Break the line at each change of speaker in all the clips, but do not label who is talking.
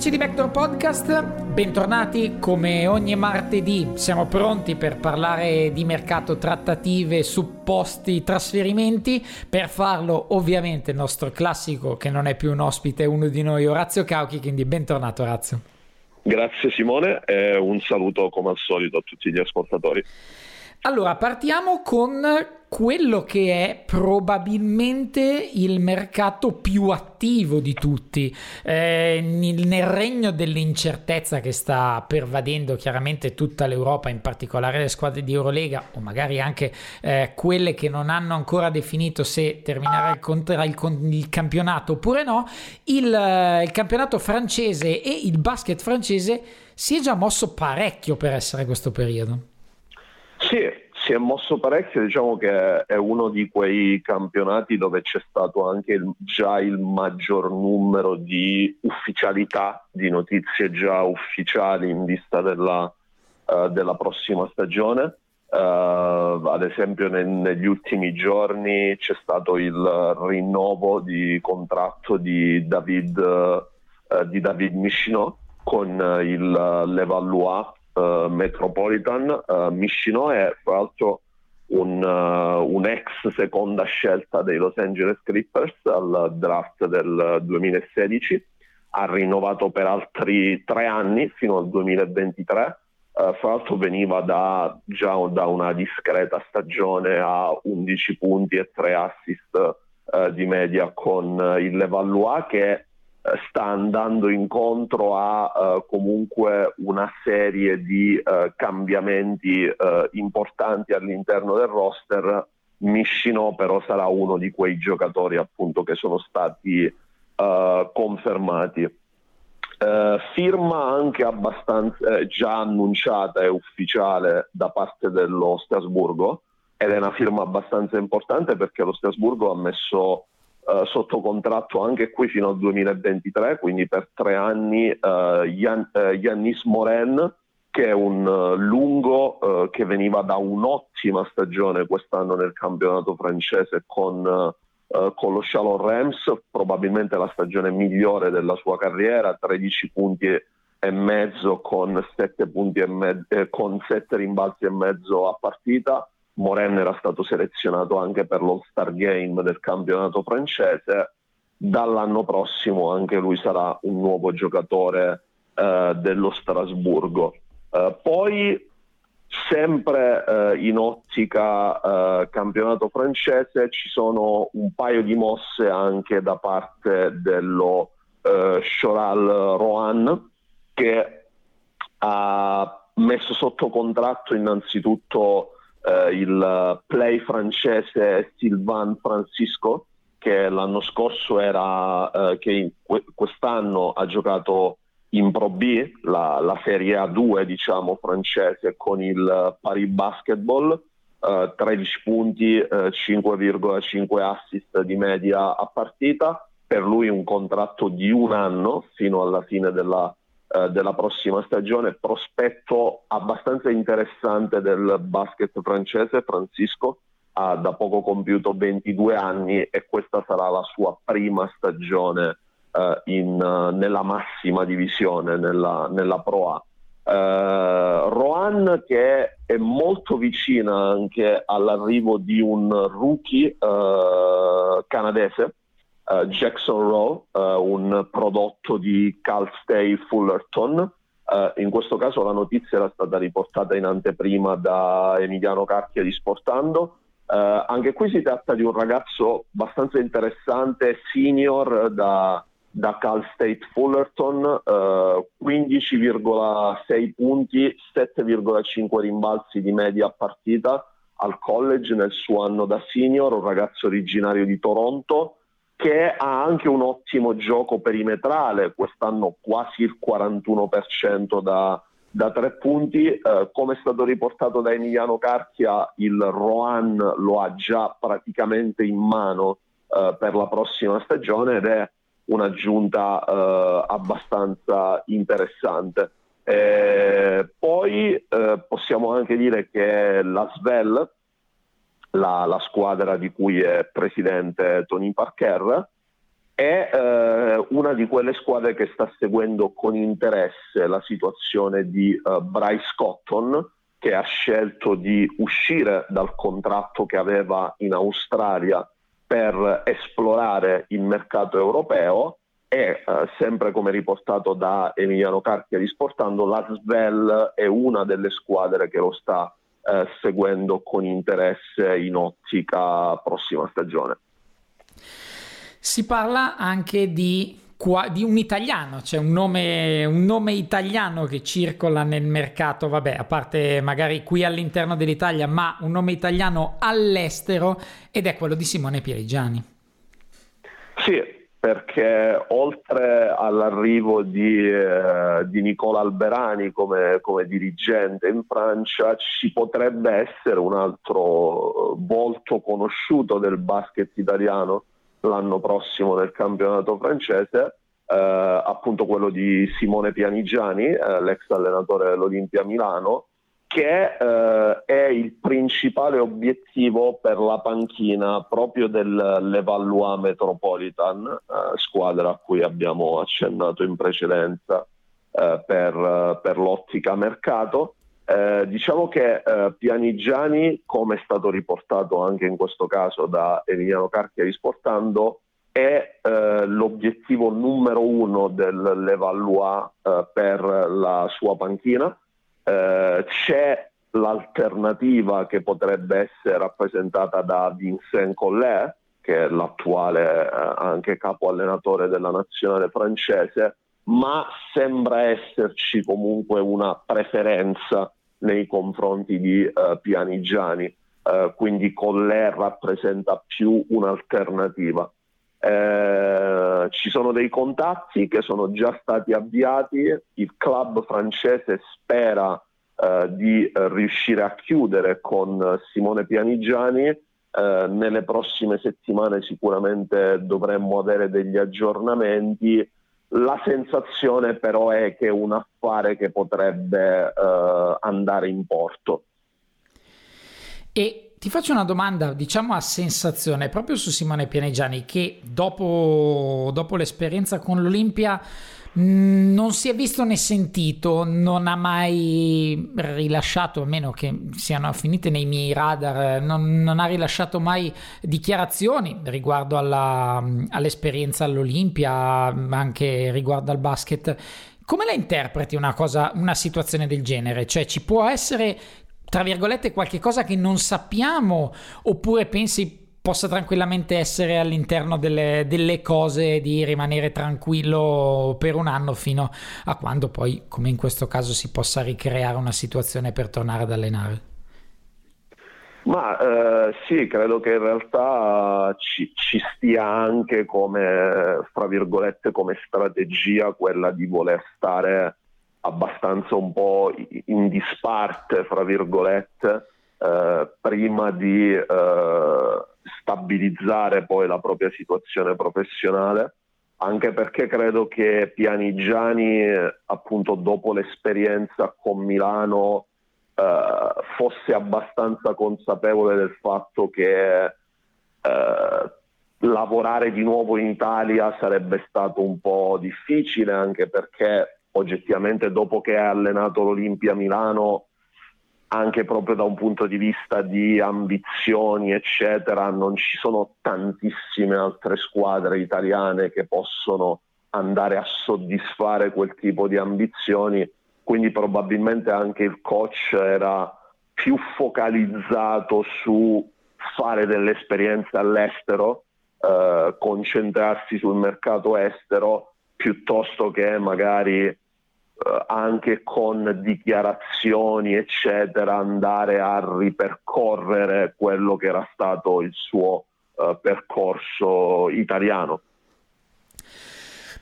Amici di Vector Podcast, bentornati come ogni martedì. Siamo pronti per parlare di mercato, trattative, supposti, trasferimenti. Per farlo, ovviamente, il nostro classico, che non è più un ospite, è uno di noi, Orazio Cauchi. Quindi, bentornato, Orazio.
Grazie, Simone, e un saluto come al solito a tutti gli ascoltatori.
Allora, partiamo con quello che è probabilmente il mercato più attivo di tutti eh, nel regno dell'incertezza che sta pervadendo chiaramente tutta l'Europa, in particolare le squadre di Eurolega o magari anche eh, quelle che non hanno ancora definito se terminare il, contra- il, il campionato oppure no, il, eh, il campionato francese e il basket francese si è già mosso parecchio per essere questo periodo.
Si è mosso parecchio, diciamo che è uno di quei campionati dove c'è stato anche il, già il maggior numero di ufficialità, di notizie già ufficiali in vista della, uh, della prossima stagione. Uh, ad esempio nel, negli ultimi giorni c'è stato il rinnovo di contratto di David, uh, David Michino con il Levallois uh, Metropolitan. Uh, Michino è tra l'altro un, uh, un, ex seconda scelta dei Los Angeles Clippers al draft del 2016, ha rinnovato per altri tre anni fino al 2023. Uh, fra l'altro veniva da, già da una discreta stagione a 11 punti e 3 assist uh, di media con il Levallois che eh, sta andando incontro a uh, comunque una serie di uh, cambiamenti uh, importanti all'interno del roster. Mischino però sarà uno di quei giocatori appunto che sono stati confermati. firma anche abbastanza eh, già annunciata e ufficiale da parte dello Strasburgo ed è una firma abbastanza importante perché lo Strasburgo ha messo uh, sotto contratto anche qui fino al 2023, quindi per tre anni Yan, uh, Yannis Moren, che è un lungo che veniva da un'ottima stagione quest'anno nel campionato francese con, con lo Chalon Rams, probabilmente la stagione migliore della sua carriera, 13 punti e mezzo con 7 punti e mezzo, eh, con 7 rimbalzi e mezzo a partita Moren era stato selezionato anche per l'All-Star Game del campionato francese. Dall'anno prossimo anche lui sarà un nuovo giocatore eh, dello Strasburgo. Eh, poi, sempre eh, in ottica eh, campionato francese, ci sono un paio di mosse anche da parte dello eh, Choral Rohan che ha messo sotto contratto innanzitutto eh, il play francese Sylvain Francisco, che l'anno scorso era, eh, che quest'anno ha giocato in Pro B, la, la, Serie A2 diciamo francese con il Paris Basketball, eh, 13 punti, 5,5 eh, assist di media a partita, per lui un contratto di un anno fino alla fine della eh, della prossima stagione, prospetto abbastanza interessante del basket francese, Francisco ha da poco compiuto 22 anni e questa sarà la sua prima stagione uh, in, uh, nella massima divisione, nella, nella Pro A. Uh, Rohan che è molto vicina anche all'arrivo di un rookie uh, canadese, uh, Jackson Rowe, un prodotto di Cal State Fullerton. in questo caso la notizia era stata riportata in anteprima da Emiliano Carchia di Sportando. anche qui si tratta di un ragazzo abbastanza interessante, senior da da Cal State Fullerton, eh, 15,6 punti, 7,5 rimbalzi di media a partita al college nel suo anno da senior, un ragazzo originario di Toronto che ha anche un ottimo gioco perimetrale, quest'anno quasi il 41% da, da tre punti, eh, come è stato riportato da Emiliano Carchia, il Rohan lo ha già praticamente in mano eh, per la prossima stagione ed è un'aggiunta eh, abbastanza interessante. Eh, poi eh, possiamo anche dire che la Svel, la, la, squadra di cui è presidente Tony Parker, è eh, una di quelle squadre che sta seguendo con interesse la situazione di uh, Bryce Cotton, che ha scelto di uscire dal contratto che aveva in Australia per esplorare il mercato europeo e eh, sempre come riportato da Emiliano Carchia di Sportando, la Svel è una delle squadre che lo sta eh, seguendo con interesse in ottica prossima stagione.
Si parla anche di di un italiano, c'è cioè un nome, un nome italiano che circola nel mercato, vabbè, a parte magari qui all'interno dell'Italia, ma un nome italiano all'estero ed è quello di Simone Pierigiani.
Sì, perché oltre all'arrivo di, eh, di Nicola Alberani come, come, dirigente in Francia, ci potrebbe essere un altro volto conosciuto del basket italiano l'anno prossimo nel campionato francese, eh, appunto quello di Simone Pianigiani, eh, l'ex allenatore dell'Olimpia Milano, che eh, è il principale obiettivo per la panchina proprio dell'Evallois Metropolitan, eh, squadra a cui abbiamo accennato in precedenza eh, per, per l'ottica mercato. Eh, diciamo che eh, Pianigiani, come è stato riportato anche in questo caso da Emiliano Carchia risportando, è eh, l'obiettivo numero uno dell'Evallois eh, per la sua panchina. Eh, c'è l'alternativa che potrebbe essere rappresentata da Vincent Collet, che è l'attuale eh, anche capo allenatore della nazionale francese, ma sembra esserci comunque una preferenza nei confronti di uh, Pianigiani, uh, quindi Collet rappresenta più un'alternativa. Eh, ci sono dei contatti che sono già stati avviati, il club francese spera eh, di riuscire a chiudere con Simone Pianigiani, eh, nelle prossime settimane sicuramente dovremmo avere degli aggiornamenti. La sensazione però è che è un affare che potrebbe uh, andare in porto.
E ti faccio una domanda, diciamo a sensazione, proprio su Simone Pianegiani, che dopo, dopo l'esperienza con l'Olimpia Mm, non si è visto né sentito, non ha mai rilasciato, a meno che siano finite nei miei radar, non, non ha rilasciato mai dichiarazioni riguardo alla, all'esperienza all'Olimpia, anche riguardo al basket. Come la interpreti una cosa, una situazione del genere? Cioè ci può essere tra virgolette qualche cosa che non sappiamo oppure pensi possa tranquillamente essere all'interno delle, delle, cose di rimanere tranquillo per un anno fino a quando poi, come in questo caso, si possa ricreare una situazione per tornare ad allenare.
Ma eh, sì, credo che in realtà ci, ci, stia anche come, fra virgolette, come strategia quella di voler stare abbastanza un po' in disparte, fra virgolette, eh, prima di eh, stabilizzare poi la propria situazione professionale, anche perché credo che Pianigiani, appunto dopo l'esperienza con Milano, eh, fosse abbastanza consapevole del fatto che eh, lavorare di nuovo in Italia sarebbe stato un po' difficile, anche perché oggettivamente dopo che ha allenato l'Olimpia Milano anche proprio da un punto di vista di ambizioni, eccetera, non ci sono tantissime altre squadre italiane che possono andare a soddisfare quel tipo di ambizioni, quindi probabilmente anche il coach era più focalizzato su fare delle esperienze all'estero, eh, concentrarsi sul mercato estero piuttosto che magari eh, anche con dichiarazioni eccetera andare a ripercorrere quello che era stato il suo uh, percorso italiano.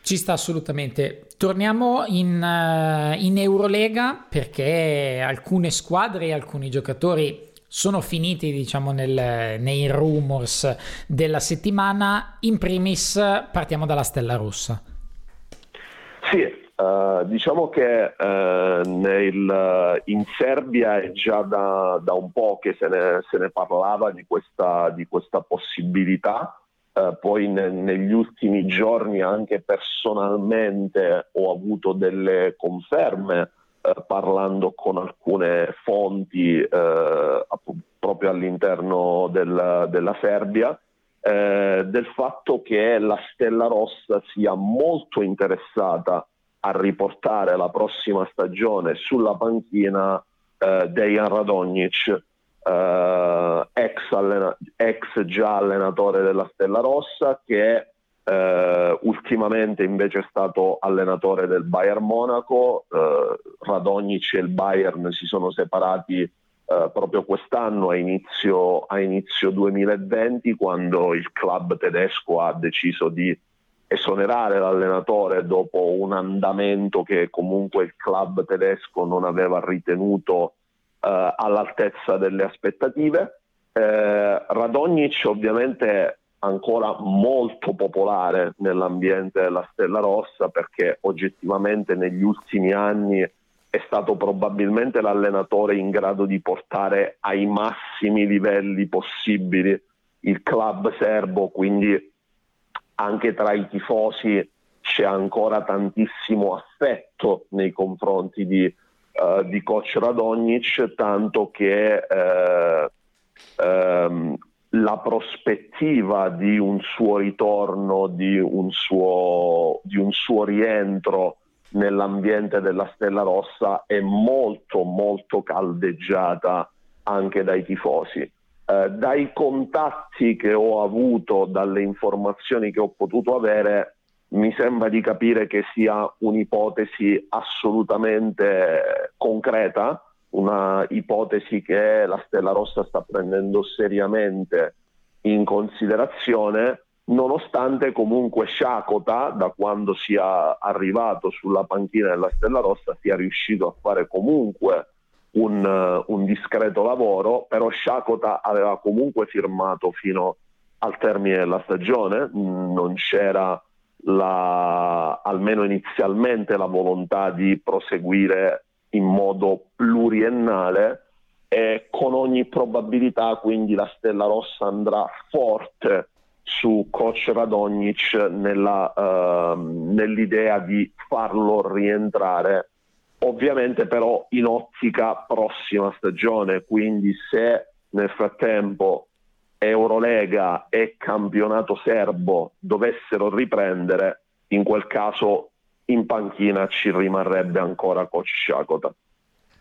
Ci sta assolutamente. Torniamo in, uh, in Eurolega perché alcune squadre e alcuni giocatori sono finiti diciamo nel, nei rumors della settimana. In primis partiamo dalla Stella Rossa.
Sì, Uh, diciamo che uh, nel, in Serbia è già da, da un po' che se ne, se ne parlava di questa, di questa possibilità, uh, poi ne, negli ultimi giorni anche personalmente ho avuto delle conferme parlando con alcune fonti proprio all'interno del, della Serbia. Del fatto che la Stella Rossa sia molto interessata a riportare la prossima stagione sulla panchina eh, Dejan Radonjic, eh, ex, allena- ex, già allenatore della Stella Rossa, che eh, ultimamente invece è stato allenatore del Bayern Monaco. Eh, Radonjic e il Bayern si sono separati eh, proprio quest'anno a inizio, a inizio 2020 quando il club tedesco ha deciso di esonerare l'allenatore dopo un andamento che comunque il club tedesco non aveva ritenuto eh, all'altezza delle aspettative. Eh, Radonjic ovviamente ancora molto popolare nell'ambiente della Stella Rossa perché oggettivamente negli ultimi anni è stato probabilmente l'allenatore in grado di portare ai massimi livelli possibili il club serbo, quindi anche tra i tifosi c'è ancora tantissimo affetto nei confronti di, uh, di coach Radonjic, tanto che uh, um, la prospettiva di un suo ritorno, di un suo, di un suo rientro nell'ambiente della Stella Rossa è molto molto caldeggiata anche dai tifosi. Eh, dai contatti che ho avuto, dalle informazioni che ho potuto avere, mi sembra di capire che sia un'ipotesi assolutamente concreta, una ipotesi che la Stella Rossa sta prendendo seriamente in considerazione, nonostante comunque Sciacota, da quando sia arrivato sulla panchina della Stella Rossa, sia riuscito a fare comunque un, uh, un discreto lavoro, però Shakota aveva comunque firmato fino al termine della stagione, mm, non c'era la, almeno inizialmente la volontà di proseguire in modo pluriennale e con ogni probabilità quindi la Stella Rossa andrà forte su coach Radonjic nella, uh, nell'idea di farlo rientrare ovviamente però in ottica prossima stagione, quindi se nel frattempo Eurolega e campionato serbo dovessero riprendere, in quel caso in panchina ci rimarrebbe ancora coach Shakota.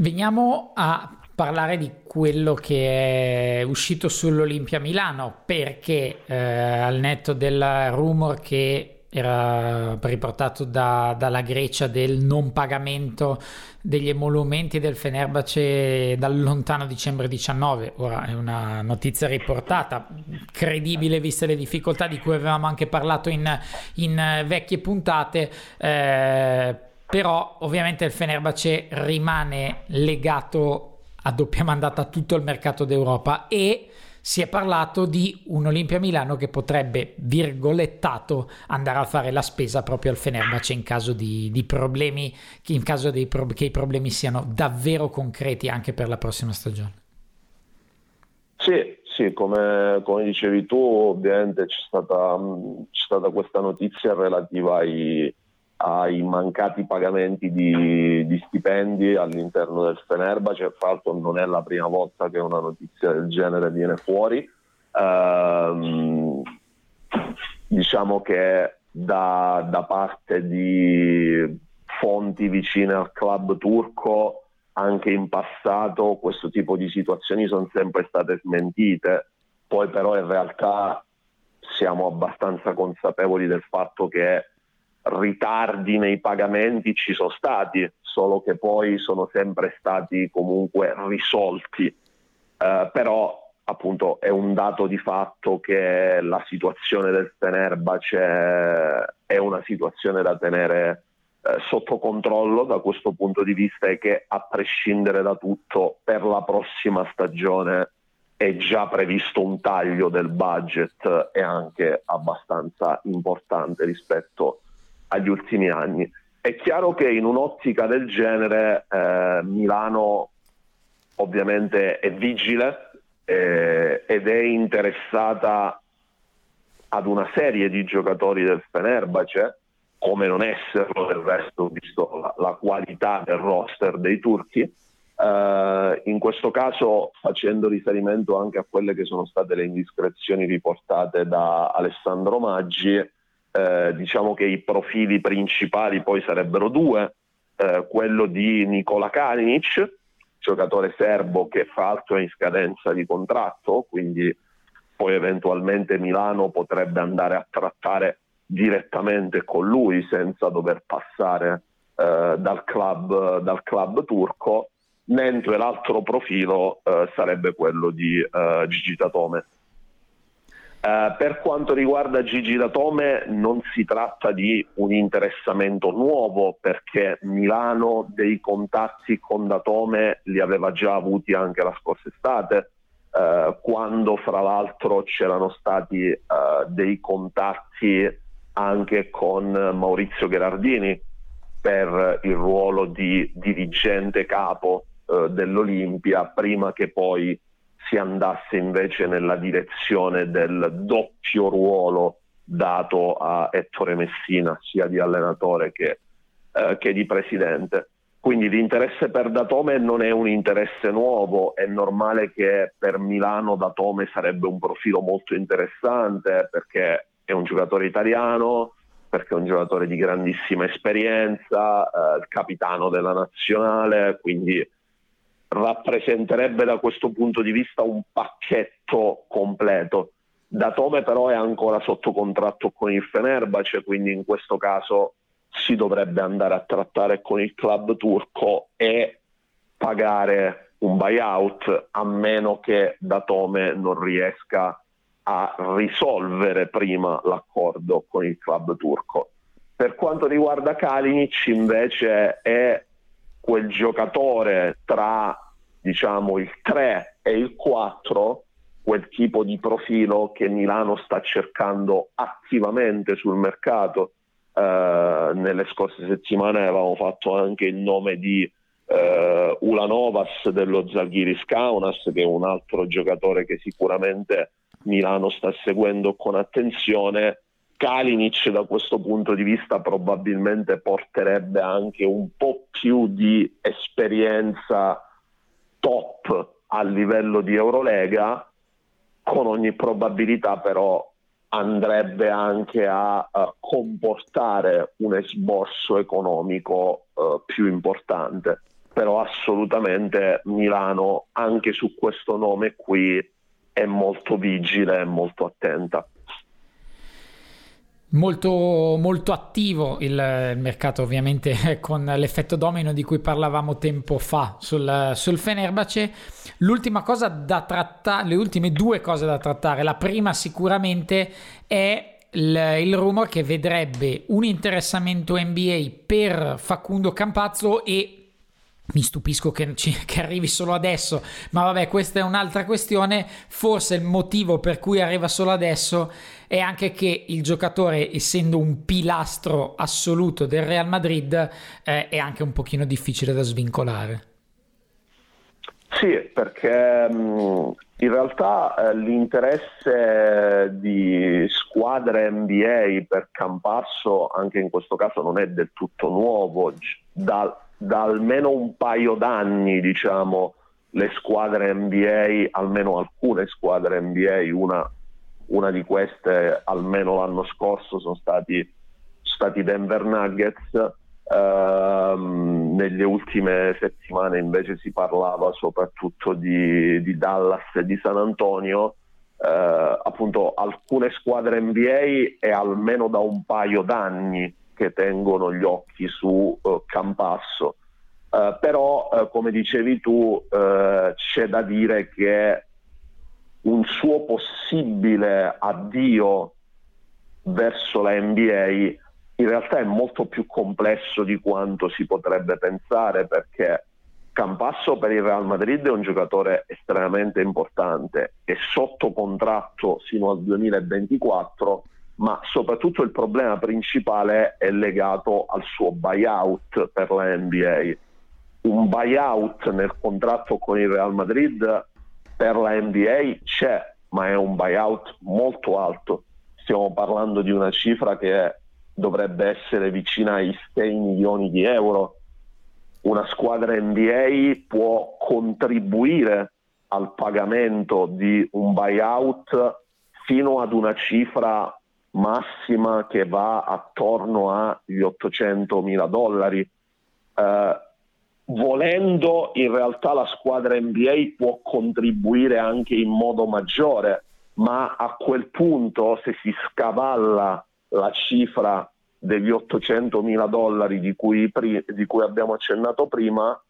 Veniamo a parlare di quello che è uscito sull'Olimpia Milano perché eh, al netto del rumor che era riportato da, dalla Grecia del non pagamento degli emolumenti del Fenerbahce dal lontano dicembre 19 ora è una notizia riportata credibile viste le difficoltà di cui avevamo anche parlato in, in vecchie puntate eh, però ovviamente il Fenerbahce rimane legato a doppia mandata a tutto il mercato d'Europa e si è parlato di un Olimpia Milano che potrebbe, virgolettato, andare a fare la spesa proprio al Fenerbahce in caso di, di problemi, in caso dei, che i problemi siano davvero concreti anche per la prossima stagione.
Sì, sì, come, come dicevi tu, ovviamente c'è stata, c'è stata questa notizia relativa ai, ai mancati pagamenti di, di, stipendi all'interno del Fenerbahce, fra l'altro non è la prima volta che una notizia del genere viene fuori. Ehm, diciamo che da, da, parte di fonti vicine al club turco anche in passato questo tipo di situazioni sono sempre state smentite, poi però in realtà siamo abbastanza consapevoli del fatto che ritardi nei pagamenti ci sono stati, solo che poi sono sempre stati comunque risolti. Eh, però appunto è un dato di fatto che la situazione del Fenerbahce è una situazione da tenere eh, sotto controllo da questo punto di vista e che a prescindere da tutto per la prossima stagione è già previsto un taglio del budget e anche abbastanza importante rispetto a agli ultimi anni. È chiaro che in un'ottica del genere eh, Milano ovviamente è vigile eh, ed è interessata ad una serie di giocatori del Fenerbahce, come non esserlo del resto, visto la, la qualità del roster dei turchi. Uh, in questo caso facendo riferimento anche a quelle che sono state le indiscrezioni riportate da Alessandro Maggi, eh, diciamo che i profili principali poi sarebbero due, eh, quello di Nikola Kalinic, giocatore serbo che fra l'altro è in scadenza di contratto, quindi poi eventualmente Milano potrebbe andare a trattare direttamente con lui senza dover passare eh, dal, club, dal, club, turco, mentre l'altro profilo eh, sarebbe quello di eh, Gigi Tatome Uh, per quanto riguarda Gigi Datome non si tratta di un interessamento nuovo perché Milano dei contatti con Datome li aveva già avuti anche la scorsa estate. Uh, quando fra l'altro c'erano stati uh, dei contatti anche con Maurizio Gherardini per il ruolo di dirigente capo dell'Olimpia prima che poi si andasse invece nella direzione del doppio ruolo dato a Ettore Messina, sia di allenatore che, eh, che di presidente. Quindi l'interesse per Datome non è un interesse nuovo, è normale che per Milano Datome sarebbe un profilo molto interessante perché è un giocatore italiano, perché è un giocatore di grandissima esperienza, eh, capitano della nazionale, quindi rappresenterebbe da questo punto di vista un pacchetto completo. Datome però è ancora sotto contratto con il Fenerbahce, quindi in questo caso si dovrebbe andare a trattare con il club turco e pagare un buyout a meno che Datome non riesca a risolvere prima l'accordo con il club turco. Per quanto riguarda Kalinic invece è quel giocatore tra diciamo il 3 e il 4 quel tipo di profilo che Milano sta cercando attivamente sul mercato. Eh, nelle scorse settimane avevamo fatto anche il nome di eh, Ulanovas dello Zalgiris Kaunas, che è un altro giocatore che sicuramente Milano sta seguendo con attenzione. Kalinic da questo punto di vista probabilmente porterebbe anche un po' più di esperienza top a livello di Eurolega, con ogni probabilità però andrebbe anche a, a comportare un esborso economico uh, più importante. Però assolutamente Milano anche su questo nome qui è molto vigile e molto attenta.
Molto, molto attivo il, mercato, ovviamente con l'effetto domino di cui parlavamo tempo fa sul, sul Fenerbahce. L'ultima cosa da trattare, le ultime due cose da trattare. La prima, sicuramente, è il, il rumor che vedrebbe un interessamento NBA per Facundo Campazzo e mi stupisco che, che, arrivi solo adesso, ma vabbè, questa è un'altra questione. Forse il motivo per cui arriva solo adesso è anche che il giocatore, essendo un pilastro assoluto del Real Madrid, eh, è anche un pochino difficile da svincolare.
Sì, perché mh, in realtà eh, l'interesse di squadre NBA per Campasso, anche in questo caso, non è del tutto nuovo. Da, da almeno un paio d'anni, diciamo, le squadre NBA, almeno alcune squadre NBA, una, una di queste almeno l'anno scorso sono stati, stati Denver Nuggets, Uh, nelle ultime settimane invece si parlava soprattutto di, di Dallas e di San Antonio. Uh, appunto alcune squadre NBA è almeno da un paio d'anni che tengono gli occhi su uh, Campasso. Uh, però, uh, come dicevi tu, c'è da dire che un suo possibile addio verso la NBA in realtà è molto più complesso di quanto si potrebbe pensare perché Campasso per il Real Madrid è un giocatore estremamente importante, è sotto contratto fino al 2024 ma soprattutto il problema principale è legato al suo buyout per la NBA. Un buyout nel contratto con il Real Madrid per la NBA c'è, ma è un buyout molto alto. Stiamo parlando di una cifra che dovrebbe essere vicina ai 6 milioni di euro. Una squadra NBA può contribuire al pagamento di un buyout fino ad una cifra massima che va attorno agli 800 mila dollari. Eh, volendo in realtà la squadra NBA può contribuire anche in modo maggiore, ma a quel punto se si scavalla la cifra degli 800 mila dollari di cui, di cui abbiamo accennato prima,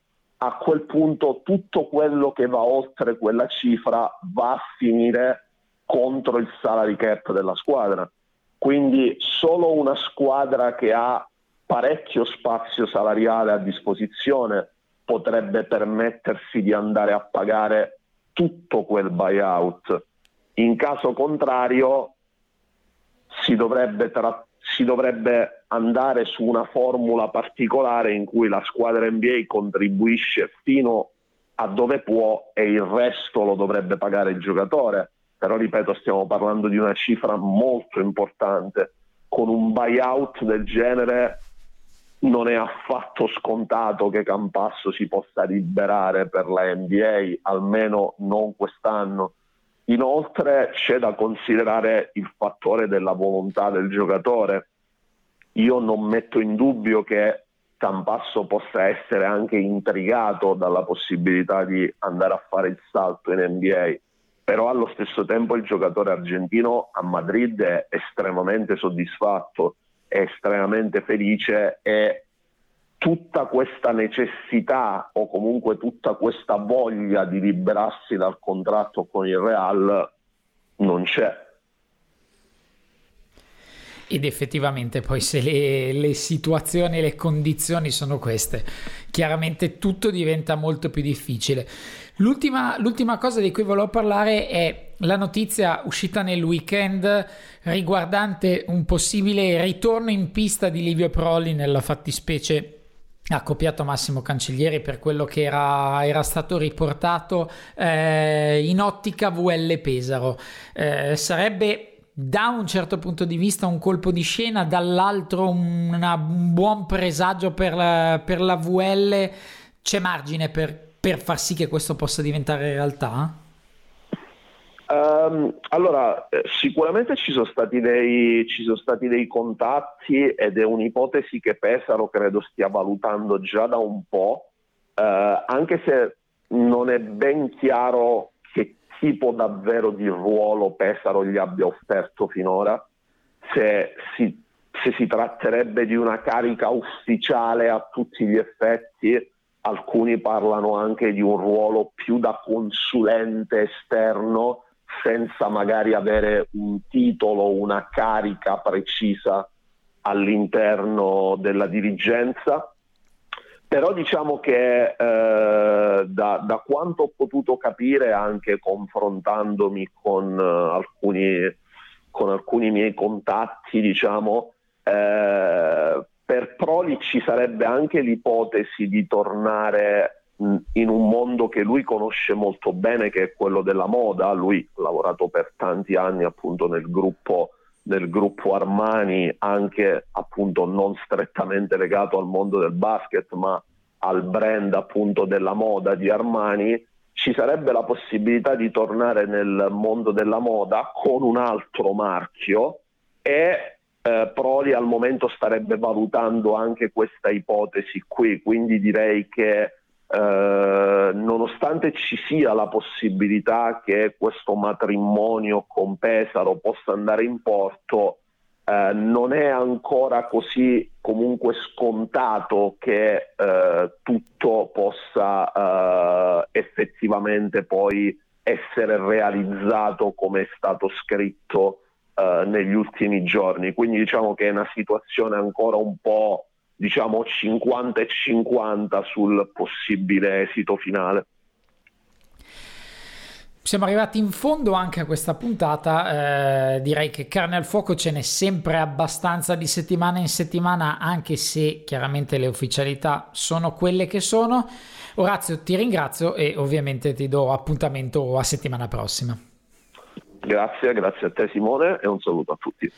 a quel punto tutto quello che va oltre quella cifra va a finire contro il salary cap della squadra. Quindi solo una squadra che ha parecchio spazio salariale a disposizione potrebbe permettersi di andare a pagare tutto quel buyout. In caso contrario si dovrebbe, tra- si dovrebbe andare su una formula particolare in cui la squadra NBA contribuisce fino a dove può e il resto lo dovrebbe pagare il giocatore però ripeto stiamo parlando di una cifra molto importante, con un buyout del genere non è affatto scontato che Campasso si possa liberare per la NBA, almeno non quest'anno. Inoltre c'è da considerare il fattore della volontà del giocatore. Io non metto in dubbio che Campasso possa essere anche intrigato dalla possibilità di andare a fare il salto in NBA però allo stesso tempo il giocatore argentino a Madrid è estremamente soddisfatto, estremamente felice e tutta questa necessità o comunque tutta questa voglia di liberarsi dal contratto con il Real non c'è.
Ed effettivamente poi se le, le situazioni e le condizioni sono queste, chiaramente tutto diventa molto più difficile. L'ultima, l'ultima cosa di cui volevo parlare è la notizia uscita nel weekend riguardante un possibile ritorno in pista di Livio Proli nella fattispecie accoppiato Massimo Cancellieri per quello che era, era stato riportato eh, in ottica VL Pesaro. Eh, sarebbe da un certo punto di vista un colpo di scena, dall'altro una, un buon presagio per la, per la VL. C'è margine per per far sì che questo possa diventare realtà?
Um, allora, eh, sicuramente ci sono, stati dei, ci sono stati dei contatti ed è un'ipotesi che Pesaro credo stia valutando già da un po', uh, anche se non è ben chiaro tipo davvero di ruolo Pesaro gli abbia offerto finora, se si, se si tratterebbe di una carica ufficiale a tutti gli effetti alcuni parlano anche di un ruolo più da consulente esterno senza magari avere un titolo, una carica precisa all'interno della dirigenza. Però diciamo che eh, da, da, quanto ho potuto capire, anche confrontandomi con, uh, alcuni, con alcuni, miei contatti, diciamo, eh, per Proli ci sarebbe anche l'ipotesi di tornare in un mondo che lui conosce molto bene, che è quello della moda. Lui ha lavorato per tanti anni appunto nel gruppo, nel gruppo Armani, anche appunto non strettamente legato al mondo del basket, ma al brand appunto della moda di Armani. Ci sarebbe la possibilità di tornare nel mondo della moda con un altro marchio e eh, Proli al momento starebbe valutando anche questa ipotesi qui, quindi direi che eh, nonostante ci sia la possibilità che questo matrimonio con Pesaro possa andare in porto, eh, non è ancora così comunque scontato che eh, tutto possa eh, effettivamente poi essere realizzato come è stato scritto eh, negli ultimi giorni. Quindi diciamo che è una situazione ancora un po' diciamo 50 e 50 sul possibile esito finale.
Siamo arrivati in fondo anche a questa puntata, eh, direi che carne al fuoco ce n'è sempre abbastanza di settimana in settimana, anche se chiaramente le ufficialità sono quelle che sono. Orazio, ti ringrazio e ovviamente ti do appuntamento a settimana prossima.
Grazie, grazie a te Simone e un saluto a tutti.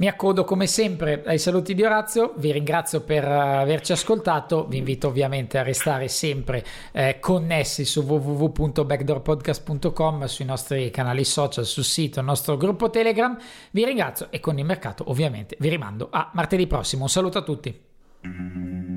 Mi accodo come sempre ai saluti di Orazio, vi ringrazio per averci ascoltato, vi invito ovviamente a restare sempre eh, connessi su www.backdoorpodcast.com, sui nostri canali social, sul sito, il nostro gruppo Telegram, vi ringrazio e con il mercato ovviamente vi rimando a martedì prossimo, un saluto a tutti.